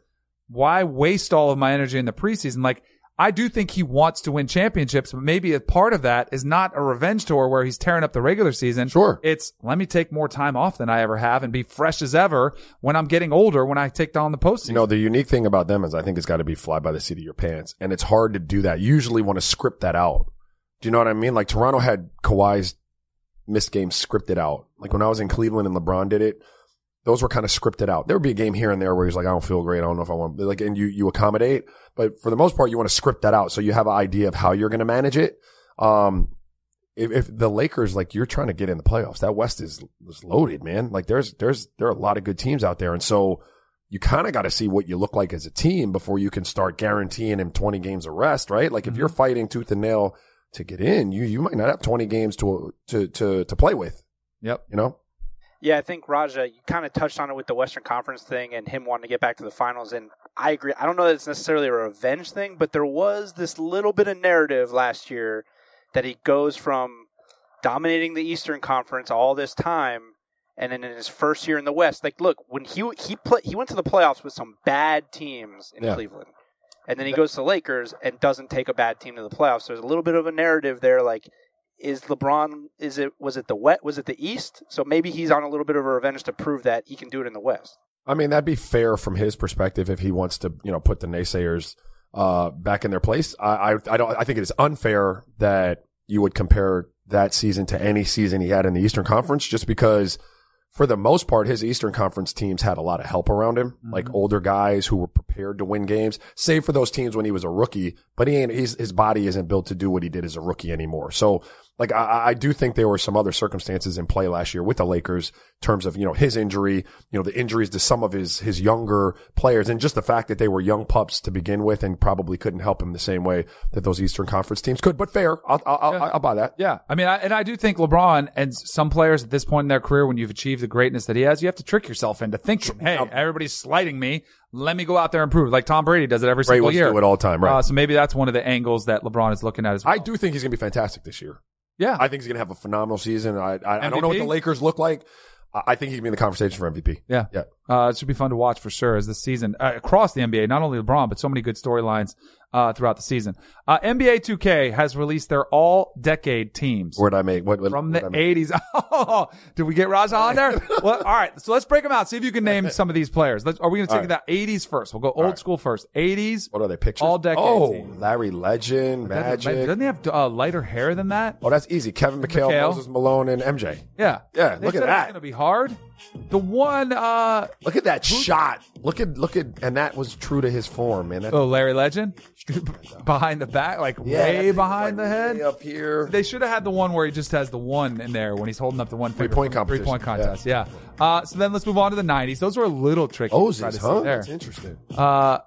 Why waste all of my energy in the preseason? Like, I do think he wants to win championships, but maybe a part of that is not a revenge tour where he's tearing up the regular season. Sure. It's let me take more time off than I ever have and be fresh as ever when I'm getting older when I take down the postseason. You know, the unique thing about them is I think it's got to be fly by the seat of your pants. And it's hard to do that. You usually want to script that out. Do you know what I mean? Like Toronto had Kawhi's missed games scripted out. Like when I was in Cleveland and LeBron did it, those were kind of scripted out. There would be a game here and there where he's like, I don't feel great. I don't know if I want, like, and you, you accommodate. But for the most part, you want to script that out. So you have an idea of how you're going to manage it. Um, if, if the Lakers, like you're trying to get in the playoffs, that West is, is loaded, man. Like there's, there's, there are a lot of good teams out there. And so you kind of got to see what you look like as a team before you can start guaranteeing him 20 games of rest, right? Like if you're fighting tooth and nail to get in, you, you might not have 20 games to, to, to, to play with, Yep. you know? Yeah, I think Raja, you kind of touched on it with the Western Conference thing and him wanting to get back to the finals. And I agree. I don't know that it's necessarily a revenge thing, but there was this little bit of narrative last year that he goes from dominating the Eastern Conference all this time, and then in his first year in the West, like, look, when he he play, he went to the playoffs with some bad teams in Yeah. Cleveland, and then he goes to the Lakers and doesn't take a bad team to the playoffs. There's a little bit of a narrative there, like is LeBron is it was it the wet was it the East? So maybe he's on a little bit of a revenge to prove that he can do it in the West. I mean, that'd be fair from his perspective if he wants to, you know, put the naysayers uh, back in their place. I, I, I don't. I think it is unfair that you would compare that season to any season he had in the Eastern Conference just because for the most part, his Eastern Conference teams had a lot of help around him, mm-hmm. like older guys who were prepared to win games, save for those teams when he was a rookie, but he ain't, his body isn't built to do what he did as a rookie anymore. So like I, I do think there were some other circumstances in play last year with the Lakers in terms of, you know, his injury, you know, the injuries to some of his, his younger players and just the fact that they were young pups to begin with and probably couldn't help him the same way that those Eastern Conference teams could, but fair. I'll, I'll, I'll, I'll buy that. Yeah, I mean, I, and I do think LeBron and some players at this point in their career, when you've achieved the greatness that he has, you have to trick yourself into thinking, "Hey, everybody's slighting me. Let me go out there and prove." Like Tom Brady does it every Brady single wants to year. do it all the time, right. Uh, so maybe that's one of the angles that LeBron is looking at as well. I do think he's going to be fantastic this year. Yeah, I think he's going to have a phenomenal season. I, I, I don't know what MVP? the Lakers look like. I, I think he can be in the conversation for MVP. Yeah. Yeah. Uh, it should be fun to watch for sure as the season uh, across the NBA, not only LeBron, but so many good storylines uh, throughout the season. Uh, NBA 2K has released their all decade teams. Where'd I make? What, what from the I 80s. <laughs> Oh, did we get Raja on there? <laughs> well, all right. So let's break them out. See if you can name some of these players. Let's, are we going to take All the 80s first? We'll go old school first. 80s. What are they? Pictures? All decade Oh. Larry Legend, Magic. Doesn't he have uh, lighter hair than that? Oh, that's easy. Kevin McHale, McHale. Moses Malone, and MJ. Yeah. Yeah, They look at that. It's going to be hard. The one, uh, Look at that shot. Look at look at, and that was true to his form, man. That, oh, Larry Legend <laughs> behind the back, like yeah, way behind like the head. way up here. They should have had the one where he just has the one in there when he's holding up the one finger Three-point from the competition, Three point contest. Yeah. Uh, so then let's move on to the 90s. Those were a little tricky. to try Ozzy's, to see huh? There. That's interesting. Uh,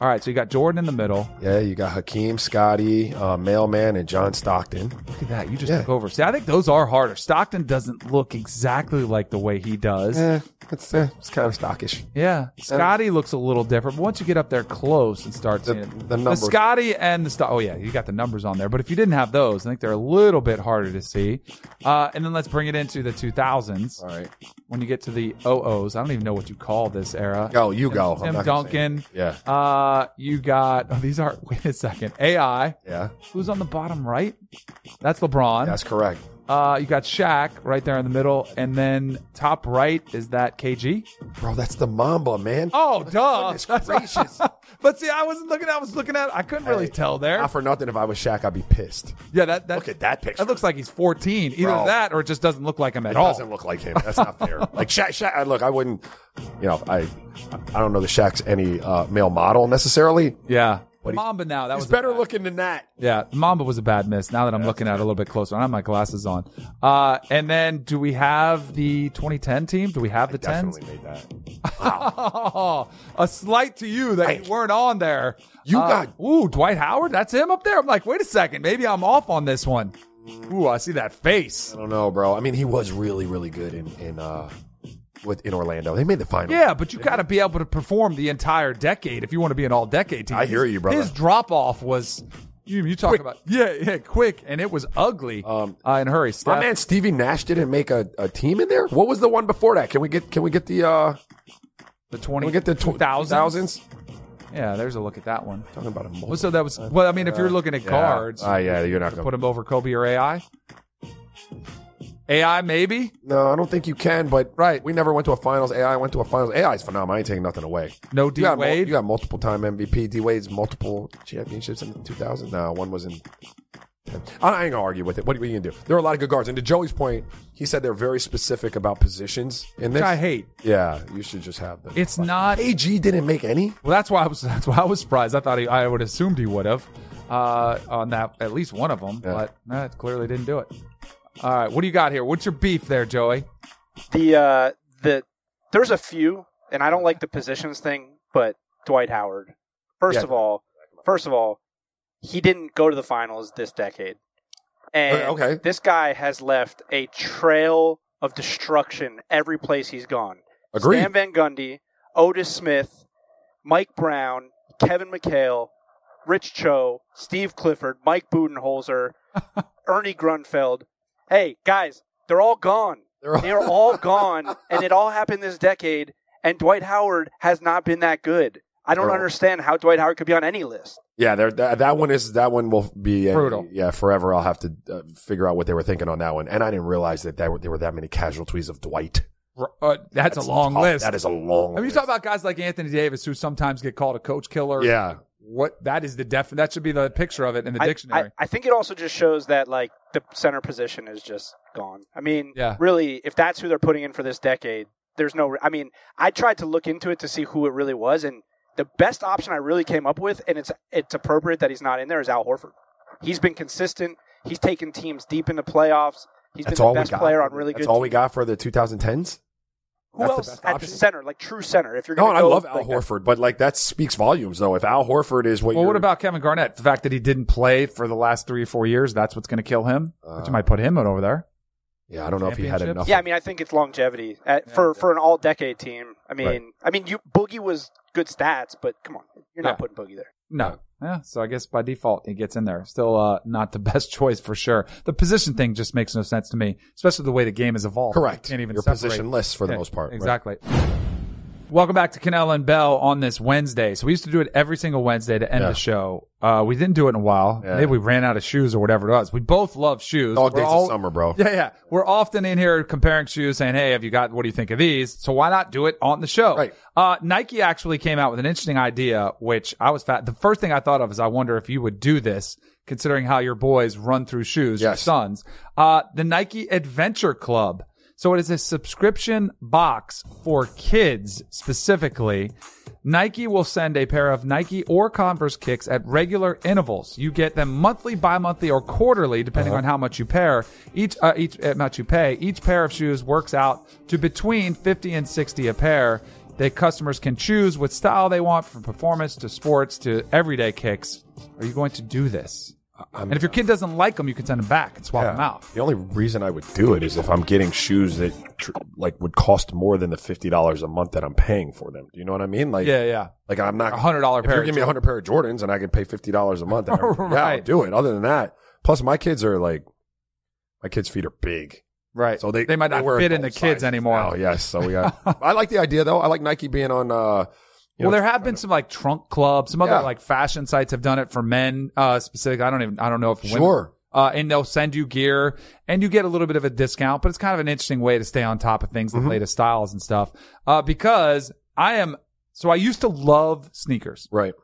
all right. So you got Jordan in the middle. Yeah, you got Hakeem, Scottie, uh, Mailman, and John Stockton. Look at that. You just Yeah. took over. See, I think those are harder. Stockton doesn't look exactly like the way he does. Eh, it's eh, it's kind of stockish. Yeah. Scottie looks a little different. But once you get up there close and start The- seeing the numbers- the Scottie and the Stock. Oh, yeah. You got the numbers on there. But if you didn't have those, I think they're a little bit harder to see. Uh, and then let's bring it into the 2000s. All right. When you get to the OOs, I don't even know what you call this era. Go, you go. I'm Tim not gonna say Duncan. Yeah. Uh, you got, oh, these are, <laughs> wait a second. AI. Yeah, Who's on the bottom right? That's LeBron. that's correct. Uh, you got Shaq right there in the middle, and then top right is that KG. Bro, that's the Mamba, man. Oh, duh! Goodness gracious. <laughs> but see, I wasn't looking. I was looking at. I couldn't really Hey, tell there. Not for nothing. If I was Shaq, I'd be pissed. yeah, that, that Look at that picture. That looks like he's 14. Either Bro. that, or it just doesn't look like him at It all. doesn't look like him. That's not fair. <laughs> like Shaq, Shaq. I- Look, I wouldn't. You know, I I don't know the Shaq's any uh, male model necessarily. Yeah, But Mamba now. That He's was a better bad- looking than that. Yeah, Mamba was a bad miss. Now that I'm looking at it a little bit closer, I have my glasses on. Uh, and then do we have the 2010 team? Do we have the tens? Definitely made that. Oh, <laughs> a slight to you that you weren't on there. You Uh, got- ooh Dwight Howard. That's him up there. I'm like, wait a second, maybe I'm off on this one. Ooh, I see that face. I don't know, bro. I mean, he was really, really good in in uh with in Orlando. They made the final. Yeah, but you got to be able to perform the entire decade if you want to be an all-decade team. I hear you, brother. His drop off was. You, you talk about yeah, yeah, quick, and it was ugly. Um, uh, in a hurry. My Steph, man Stevie Nash didn't make a, a team in there. What was the one before that? Can we get can we get the uh the can twenty, we get the tw- 2000s? Yeah, there's a look at that one. Talking about a Well, so that was well. I mean, if you're looking at cards, Ah, yeah, you're not gonna put him over Kobe or AI. AI maybe. No, I don't think you can. But Right. we never went to a finals. AI went to a finals. AI is phenomenal. I ain't taking nothing away. No D You got, mul- Wade. you got multiple time MVP. D Wade's multiple championships in 2000. No, one was in. I ain't gonna argue with it. What are you gonna do? There are a lot of good guards. And to Joey's point, he said they're very specific about positions in this. Which I hate. Yeah, you should just have them. It's not. AG didn't make any. Well, that's why I was. <laughs> That's why I was surprised. I thought he. I would assumed he would have uh, on that at least one of them, Yeah. but no, it clearly didn't do it. All right, what do you got here? What's your beef there, Joey? The uh, the there's a few, and I don't like the positions thing, but Dwight Howard. First Yeah. of all, first of all, he didn't go to the finals this decade, and Uh, okay. this guy has left a trail of destruction every place he's gone. Agreed. Stan Van Gundy, Otis Smith, Mike Brown, Kevin McHale, Rich Cho, Steve Clifford, Mike Budenholzer, <laughs> Ernie Grunfeld. Hey, guys, they're all gone. They're all- They're all <laughs> gone, and it all happened this decade. And Dwight Howard has not been that good. I don't Bro. understand how Dwight Howard could be on any list. Yeah, there, that, that one is that one will be a- Brutal. yeah, forever. I'll have to uh, figure out what they were thinking on that one, and I didn't realize that there were, there were that many casualties of Dwight. Uh, that's, a long tough. list. That is a long. I mean, you list. talk about guys like Anthony Davis who sometimes get called a coach killer. yeah, what that is the def that should be the picture of it in the I- dictionary. I, I think it also just shows that like the center position is just gone. I mean, Yeah. really, if that's who they're putting in for this decade, there's no. I mean, I tried to look into it to see who it really was, and the best option I really came up with, and it's it's appropriate that he's not in there, is Al Horford. He's been consistent. He's taken teams deep into playoffs. He's That's been all the best player on really That's good. That's all we got for the 2010s. Who That's else best at option? the center, like true center? If you're No, going and to I go love Al like that. Horford, but like that speaks volumes, though. If Al Horford is what well, you're, what about Kevin Garnett? The fact that he didn't play for the last three or four years, that's what's going to kill him. Uh, but you might put him out over there. yeah, I don't know if he had enough. Yeah, I mean, I think it's longevity uh, at, for for an all decade team. I mean, Right. I mean, you Boogie was good stats, but come on, you're not Yeah. putting Boogie there. No. Yeah. So I guess by default he gets in there. Still uh, not the <laughs> best choice for sure. The position thing just makes no sense to me, especially the way the game has evolved. correct. You can't even You're separate. positionless for the Yeah, most part. right? Exactly. Welcome back to Kanell and Bell on this Wednesday. So we used to do it every single Wednesday to end Yeah. the show. Uh, we didn't do it in a while. Yeah. Maybe we ran out of shoes or whatever it was. We both love shoes. Dog We're days all- of summer, bro. Yeah, yeah. We're often in here comparing shoes, saying, "Hey, have you got? What do you think of these?" So why not do it on the show? Right. Uh, Nike actually came out with an interesting idea, which I was fat. The first thing I thought of is, I wonder if you would do this, considering how your boys run through shoes, your sons. Uh, the Nike Adventure Club. So it is a subscription box for kids specifically. Nike will send a pair of Nike or Converse kicks at regular intervals. You get them monthly, bi-monthly, or quarterly, depending on how much you pay. Each uh, each uh, much you pay. Each pair of shoes works out to between fifty and sixty a pair. The customers can choose what style they want, from performance to sports to everyday kicks. Are you going to do this? And if your kid doesn't like them, you can send them back and swap Yeah. them out. The only reason I would do it is if I'm getting shoes that tr- like would cost more than the fifty dollars a month that I'm paying for them. Do you know what I mean? Like, Yeah, yeah. like I'm not A $100 If pair you're giving me a hundred pair of Jordans and I can pay fifty dollars a month, then <laughs> I- yeah, I'll do it. Other than that, plus my kids are like, my kids' feet are big. Right. So they they might not fit in the kids anymore. Oh yes. So we got. <laughs> I like the idea though. I like Nike being on. uh you well, know, there have been some like trunk clubs. Some other Yeah. like fashion sites have done it for men, uh, specific. I don't even, I don't know if women, Sure. uh, and they'll send you gear and you get a little bit of a discount, but it's kind of an interesting way to stay on top of things, Mm-hmm. the latest styles and stuff. Uh, because I am, so I used to love sneakers. right.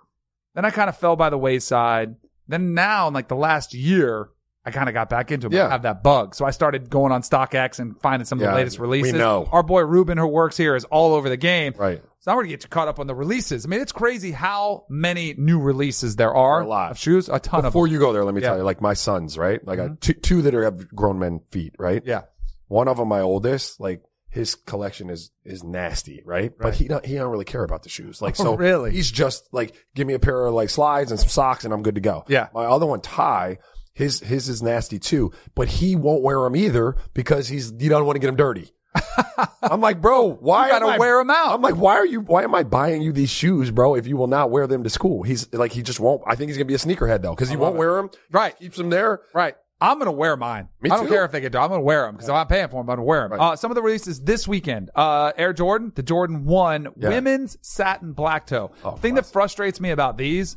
Then I kind of fell by the wayside. Then now in like the last year, I kind of got back into it. but I Yeah. have that bug. So I started going on StockX and finding some of Yeah, the latest we releases. know. Our boy Ruben, who works here, is all over the game. Right. So I'm going to get you caught up on the releases. I mean, it's crazy how many new releases there are A lot. of shoes. A ton Before of you go there, let me Yeah. Mm-hmm. tell you, like my sons, right? Like I, two, two that are, have grown men feet, right? Yeah. One of them, my oldest, like his collection is is nasty, right? But he don't he don't really care about the shoes. Like <laughs> so, Oh, really? he's just like give me a pair of like slides and some socks, and I'm good to go. Yeah. My other one, Ty, his his is nasty too, but he won't wear them either because he's you don't want to get them dirty. <laughs> I'm like, bro, why You gotta I- wear 'em out. I'm like, why are you? Why am I buying you these shoes, bro? If you will not wear them to school, he's like, he just won't. I think he's gonna be a sneakerhead though, because he won't wear them. Right. keeps them there. Right. I'm going to wear mine. Me I don't too. care if they get done. I'm going to wear them because I'm not paying for them. I'm going to wear them. Right. Uh, some of the releases this weekend. Uh, Air Jordan, the Jordan 1 Yeah. women's satin black toe. Oh, thing that frustrates me about these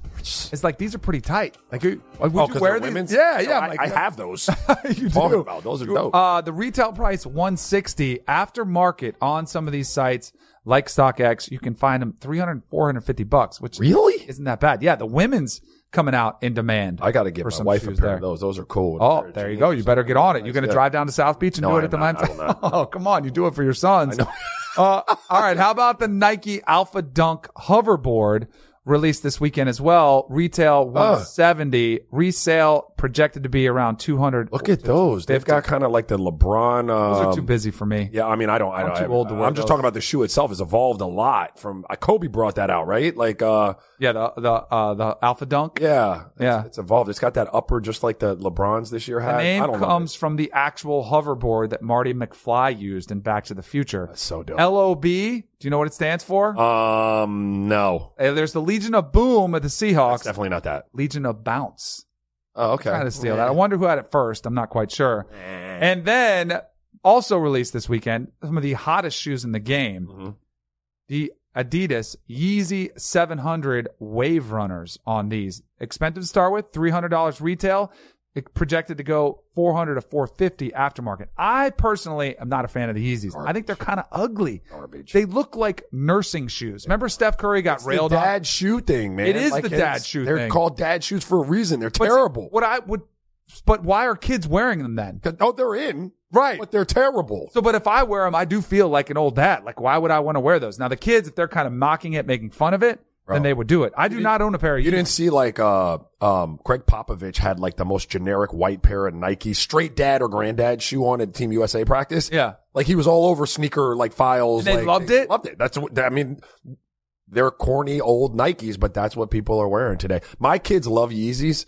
is like these are pretty tight. Like, you- would Oh, you wear these? women's? Yeah, No, yeah. I, I'm like, I have those. <laughs> you do. about those are dope. Uh, the retail price 160 after market on some of these sites like StockX. You can find them 300, 450 bucks, which Really? isn't that bad. Yeah, the women's coming out in demand. I got to get my some wife a pair there. of those. Those are cool. Oh, there you go. You better get on it. You're going to drive down to South Beach and No, do it I at the will not. <laughs> Lime. Not. Oh, come on. You do it for your sons. uh, all right. How about the Nike Alpha Dunk hoverboard released this weekend as well? Retail 170, resale projected to be around 200. Look at those. They've got kind of like the LeBron. Those are Um, too busy for me. yeah, I mean, I don't. I I'm don't. too I, old to wear I'm just talking about the shoe itself has evolved a lot from. Uh, Kobe brought that out, right? Like, uh, Yeah, the the uh, the Alpha Dunk. yeah, it's, Yeah. it's evolved. It's got that upper, just like the LeBrons this year had. The name comes from the actual hoverboard that Marty McFly used in Back to the Future. That's so dope. LOB. Do you know what it stands for? um, no, Uh, There's the Legion of Boom at the Seahawks. it's definitely not that. Legion of Bounce. Oh, okay. Trying to steal that. I wonder who had it first. I'm not quite sure. And then also released this weekend some of the hottest shoes in the game. Mhm. The Adidas Yeezy 700 Wave Runners on these. Expensive to start with, $300 retail. It projected to go 400 to 450 aftermarket. I personally am not a fan of the Yeezys. I think they're kind of ugly. Garbage. They look like nursing shoes. Remember Steph Curry got the railed on? dad shoe thing, man. It is Like, the it's- dad shoe thing. They're thing. called dad shoes for a reason. They're But terrible. What I would, but why are kids wearing them then? Oh, they're in. Right. But they're terrible. So, but if I wear them, I do feel like an old dad. Like, why would I want to wear those? Now, the kids, if they're kind of mocking it, making fun of it, then they would do it. I do not own a pair of You didn't see like uh um Gregg Popovich had like the most generic white pair of Nike straight dad or granddad shoe on at Team USA practice. Yeah. Like he was all over sneaker like files. And they like, loved it? Loved it. That's what I mean. They're corny old Nikes, but that's what people are wearing today. My kids love Yeezys.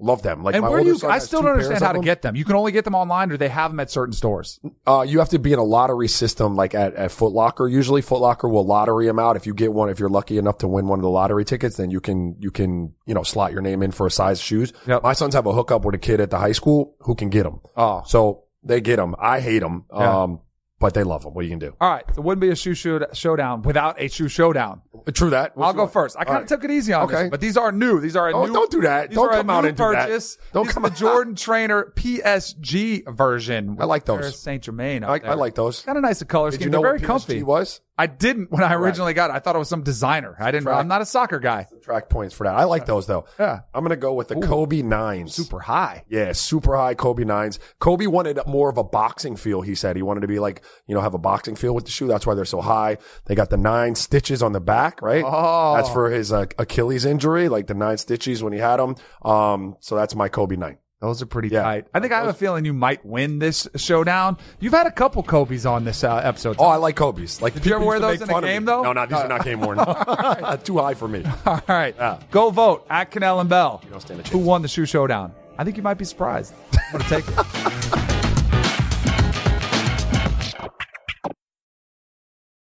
Love them. Like And where you, I still don't understand how to get them. You can only get them online or they have them at certain stores. Uh, you have to be in a lottery system like at, at Foot Locker. Usually Foot Locker will lottery them out. If you get one, if you're lucky enough to win one of the lottery tickets, then you can, you can, you know, slot your name in for a size shoes. Yep. My sons have a hookup with a kid at the high school who can get them. Oh. So they get them. I hate them. Yeah. Um, but they love them. What are you can do? All right. So it wouldn't be a shoe show- showdown without a shoe showdown. True that. What's I'll go first. I kind of right. took it easy on Okay. this, but these are new. These are a Don't- new. don't do that. Don't come out and do that. purchase. Don't these come are the. <laughs> Jordan Trainer PSG version. I like those. Saint Germain. I, I like those. Kind of nice. The color Did scheme. you know They're very PSG comfy. was? I didn't when I originally got it. I thought it was some designer. I didn't. Track. I'm not a soccer guy. Track points for that. I like those though. Yeah. I'm gonna go with the Kobe nines. Super high. Yeah, super high Kobe nines. Kobe wanted more of a boxing feel. He said he wanted to be like, you know, have a boxing feel with the shoe. That's why they're so high. They got the nine stitches on the back, right? Oh. That's for his uh, Achilles injury, like the nine stitches when he had them. Um, so that's my Kobe nine. Those are pretty Yeah. tight. I think I have a feeling you might win this showdown. You've had a couple Kobe's on this uh, episode. Oh, I like Kobe's. Like, Did you ever wear those in a game, though? No, no, these are not game worn. <laughs> <laughs> Too high for me. <laughs> All right. Yeah. Go vote at Kanell and Bell. don't stand a Who won the shoe showdown? I think you might be surprised. I'm to take it.